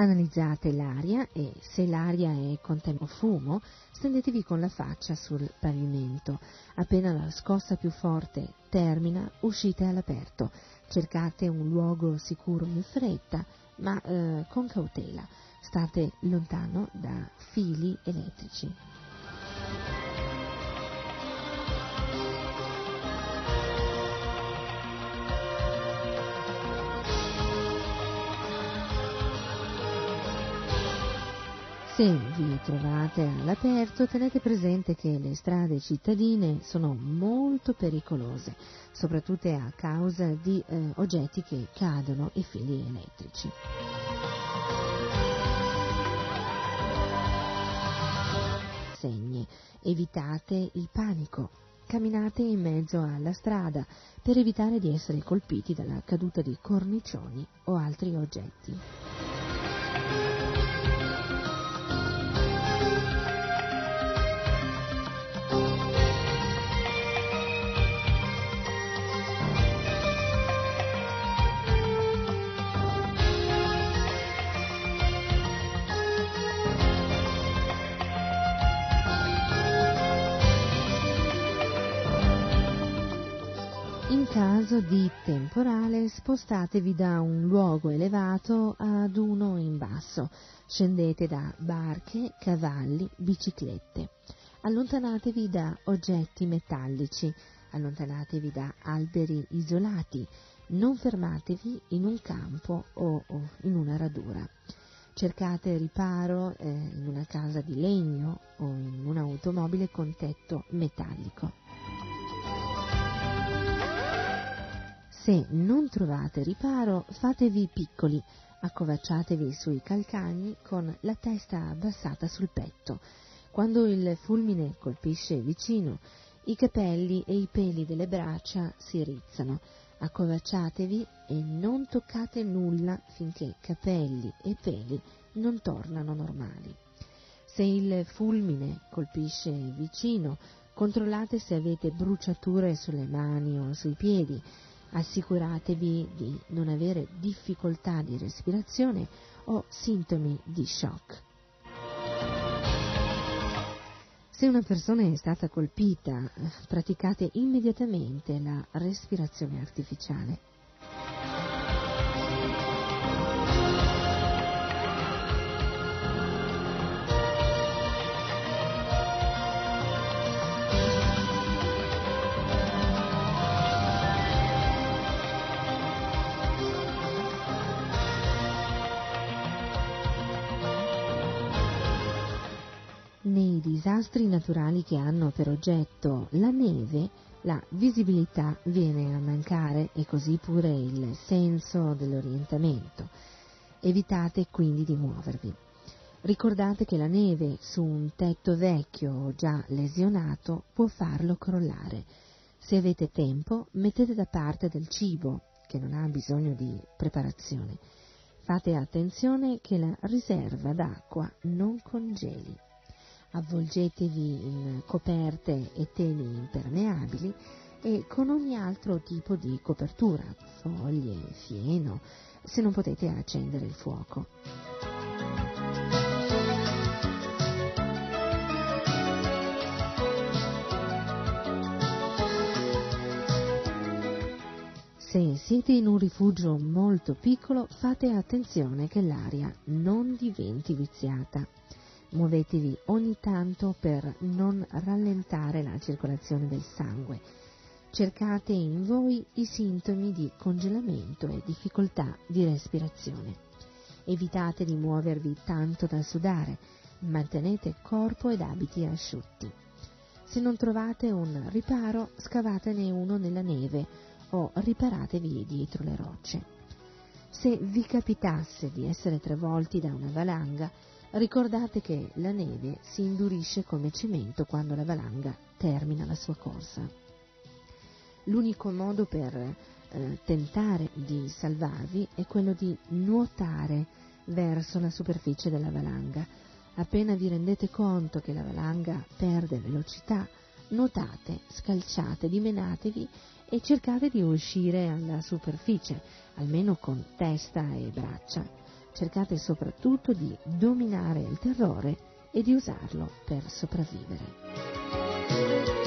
Analizzate l'aria e se l'aria è con temo fumo, stendetevi con la faccia sul pavimento. Appena la scossa più forte termina, uscite all'aperto. Cercate un luogo sicuro in fretta, ma eh, con cautela. State lontano da fili elettrici. Se vi trovate all'aperto tenete presente che le strade cittadine sono molto pericolose, soprattutto a causa di eh, oggetti che cadono e fili elettrici. Segni. Evitate il panico. Camminate in mezzo alla strada per evitare di essere colpiti dalla caduta di cornicioni o altri oggetti. In caso di temporale spostatevi da un luogo elevato ad uno in basso, scendete da barche, cavalli, biciclette, allontanatevi da oggetti metallici, allontanatevi da alberi isolati, non fermatevi in un campo o, in una radura. Cercate riparo eh, in una casa di legno o in un'automobile con tetto metallico. Se non trovate riparo, fatevi piccoli, accovacciatevi sui calcagni con la testa abbassata sul petto. Quando il fulmine colpisce vicino, i capelli e i peli delle braccia si rizzano. Accovacciatevi e non toccate nulla finché capelli e peli non tornano normali. Se il fulmine colpisce vicino, controllate se avete bruciature sulle mani o sui piedi assicuratevi di non avere difficoltà di respirazione o sintomi di shock. Se una persona è stata colpita, praticate immediatamente la respirazione artificiale. Disastri naturali che hanno per oggetto la neve, la visibilità viene a mancare e così pure il senso dell'orientamento. Evitate quindi di muovervi. Ricordate che la neve su un tetto vecchio o già lesionato può farlo crollare. Se avete tempo, mettete da parte del cibo, che non ha bisogno di preparazione. Fate attenzione che la riserva d'acqua non congeli avvolgetevi in coperte e teli impermeabili e con ogni altro tipo di copertura, foglie, fieno, se non potete accendere il fuoco. Se siete in un rifugio molto piccolo, fate attenzione che l'aria non diventi viziata. Muovetevi ogni tanto per non rallentare la circolazione del sangue. Cercate in voi i sintomi di congelamento e difficoltà di respirazione. Evitate di muovervi tanto da sudare, mantenete corpo ed abiti asciutti. Se non trovate un riparo, scavatene uno nella neve o riparatevi dietro le rocce. Se vi capitasse di essere travolti da una valanga, ricordate che la neve si indurisce come cemento quando la valanga termina la sua corsa. L'unico modo per eh, tentare di salvarvi è quello di nuotare verso la superficie della valanga. Appena vi rendete conto che la valanga perde velocità, nuotate, scalciate, dimenatevi e cercate di uscire alla superficie, almeno con testa e braccia. Cercate soprattutto di dominare il terrore e di usarlo per sopravvivere.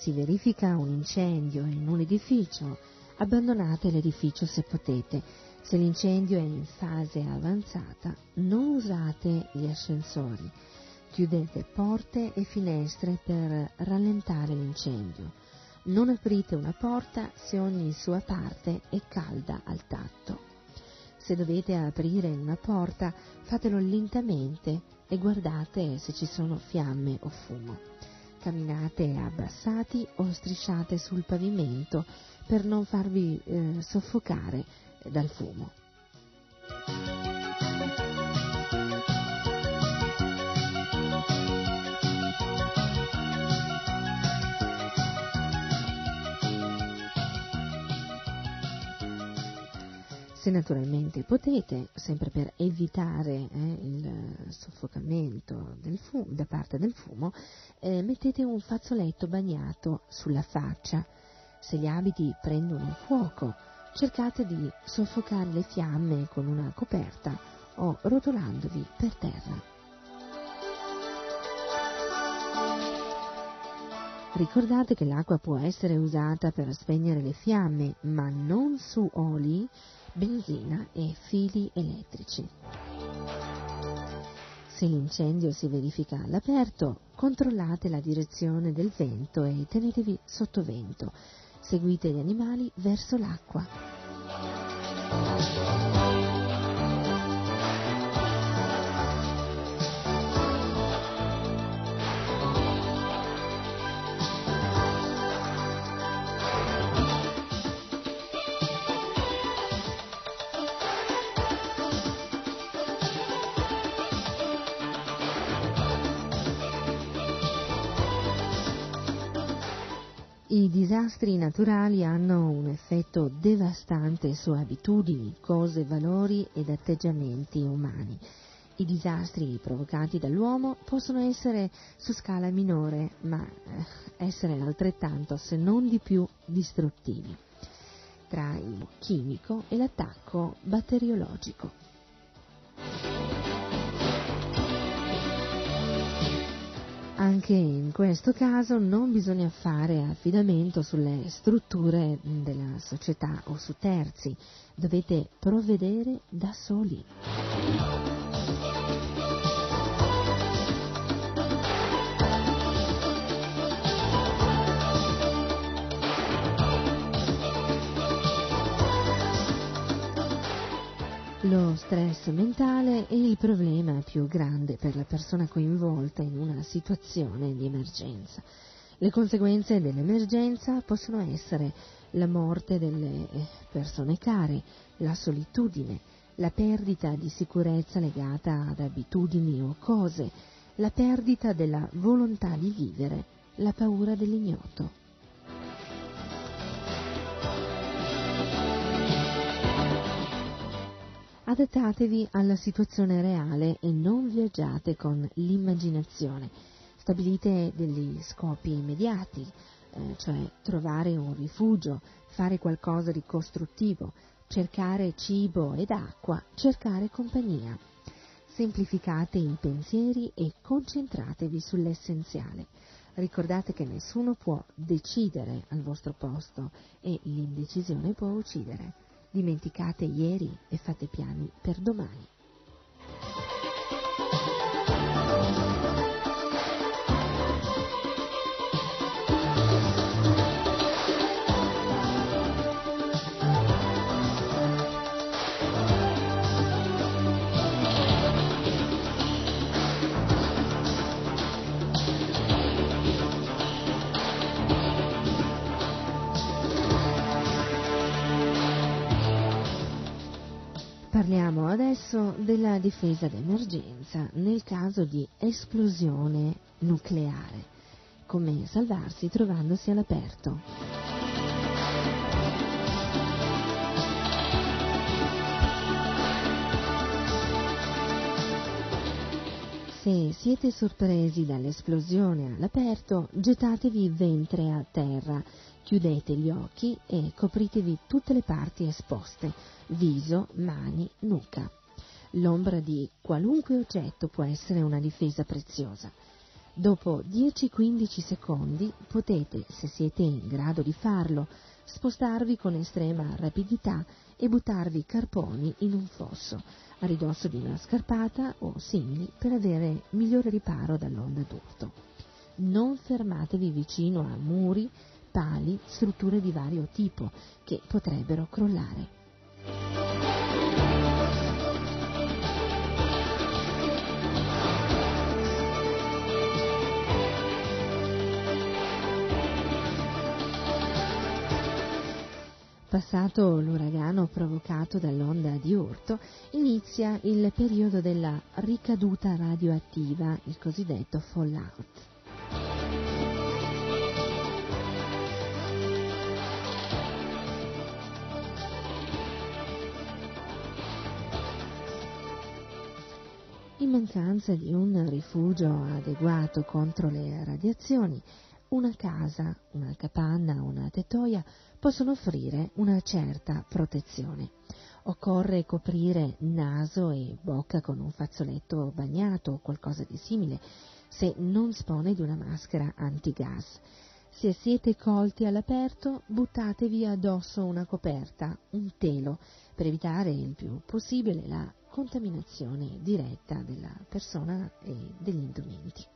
Si verifica un incendio in un edificio, abbandonate l'edificio se potete. Se l'incendio è in fase avanzata, non usate gli ascensori. Chiudete porte e finestre per rallentare l'incendio. Non aprite una porta se ogni sua parte è calda al tatto. Se dovete aprire una porta, fatelo lentamente e guardate se ci sono fiamme o fumo. Camminate abbassati o strisciate sul pavimento per non farvi eh, soffocare dal fumo. Se naturalmente potete, sempre per evitare eh, il soffocamento fumo, da parte del fumo, eh, mettete un fazzoletto bagnato sulla faccia. Se gli abiti prendono fuoco, cercate di soffocare le fiamme con una coperta o rotolandovi per terra. Ricordate che l'acqua può essere usata per spegnere le fiamme, ma non su oli, benzina e fili elettrici. Se l'incendio si verifica all'aperto, controllate la direzione del vento e tenetevi sotto vento. Seguite gli animali verso l'acqua. Disastri naturali hanno un effetto devastante su abitudini, cose, valori ed atteggiamenti umani. I disastri provocati dall'uomo possono essere su scala minore, ma eh, essere altrettanto, se non di più, distruttivi, tra il chimico e l'attacco batteriologico. Anche in questo caso non bisogna fare affidamento sulle strutture della società o su terzi, dovete provvedere da soli. Lo stress mentale è il problema più grande per la persona coinvolta in una situazione di emergenza. Le conseguenze dell'emergenza possono essere la morte delle persone care, la solitudine, la perdita di sicurezza legata ad abitudini o cose, la perdita della volontà di vivere, la paura dell'ignoto. Adattatevi alla situazione reale e non viaggiate con l'immaginazione. Stabilite degli scopi immediati, eh, cioè trovare un rifugio, fare qualcosa di costruttivo, cercare cibo ed acqua, cercare compagnia. Semplificate i pensieri e concentratevi sull'essenziale. Ricordate che nessuno può decidere al vostro posto e l'indecisione può uccidere. Dimenticate ieri e fate piani per domani. Parliamo adesso della difesa d'emergenza nel caso di esplosione nucleare. Come salvarsi trovandosi all'aperto. Se siete sorpresi dall'esplosione all'aperto, gettatevi ventre a terra, chiudete gli occhi e copritevi tutte le parti esposte, viso, mani, nuca. L'ombra di qualunque oggetto può essere una difesa preziosa. Dopo 10-15 secondi potete, se siete in grado di farlo, spostarvi con estrema rapidità e buttarvi carponi in un fosso, a ridosso di una scarpata o simili per avere migliore riparo dall'onda d'urto. Non fermatevi vicino a muri, pali, strutture di vario tipo che potrebbero crollare. Passato l'uragano provocato dall'onda di urto, inizia il periodo della ricaduta radioattiva, il cosiddetto fallout. In mancanza di un rifugio adeguato contro le radiazioni, una casa, una capanna una tettoia possono offrire una certa protezione. Occorre coprire naso e bocca con un fazzoletto bagnato o qualcosa di simile, se non dispone di una maschera antigas. Se siete colti all'aperto, buttatevi addosso una coperta, un telo, per evitare il più possibile la contaminazione diretta della persona e degli indumenti.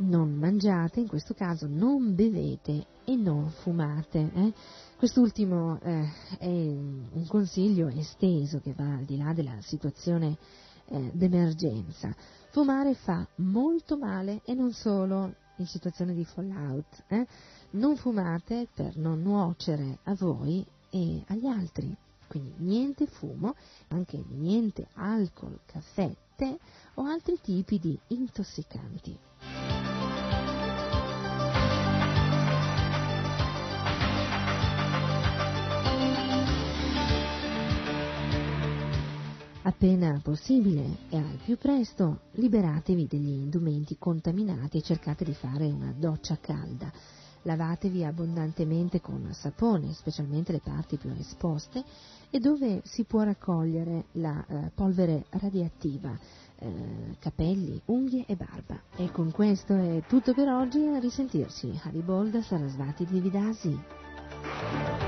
Non mangiate, in questo caso non bevete e non fumate. Eh? Quest'ultimo eh, è un consiglio esteso che va al di là della situazione eh, d'emergenza. Fumare fa molto male e non solo in situazione di fallout. Eh? Non fumate per non nuocere a voi e agli altri. Quindi niente fumo, anche niente alcol, caffè, tè o altri tipi di intossicanti. Appena possibile e al più presto liberatevi degli indumenti contaminati e cercate di fare una doccia calda. Lavatevi abbondantemente con sapone, specialmente le parti più esposte e dove si può raccogliere la eh, polvere radioattiva, eh, capelli, unghie e barba. E con questo è tutto per oggi, a risentirci. Haribolda Sarasvati Devidasi.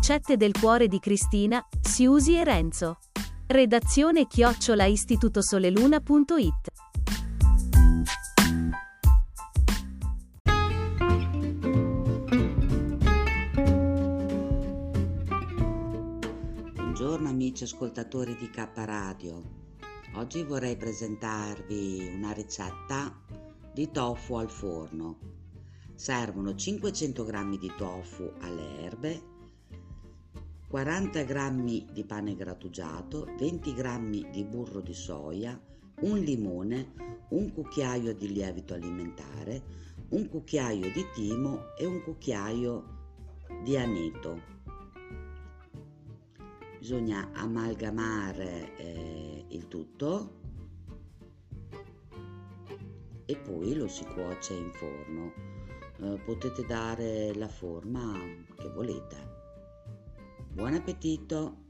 Ricette del cuore di Cristina, Siusi e Renzo. Redazione chiocciola istitutosoleluna.it Buongiorno amici ascoltatori di K Radio. Oggi vorrei presentarvi una ricetta di tofu al forno. Servono 500 g di tofu alle erbe, 40 g di pane grattugiato, 20 g di burro di soia, un limone, un cucchiaio di lievito alimentare, un cucchiaio di timo e un cucchiaio di aneto. Bisogna amalgamare eh, il tutto e poi lo si cuoce in forno. Eh, potete dare la forma che volete buon appetito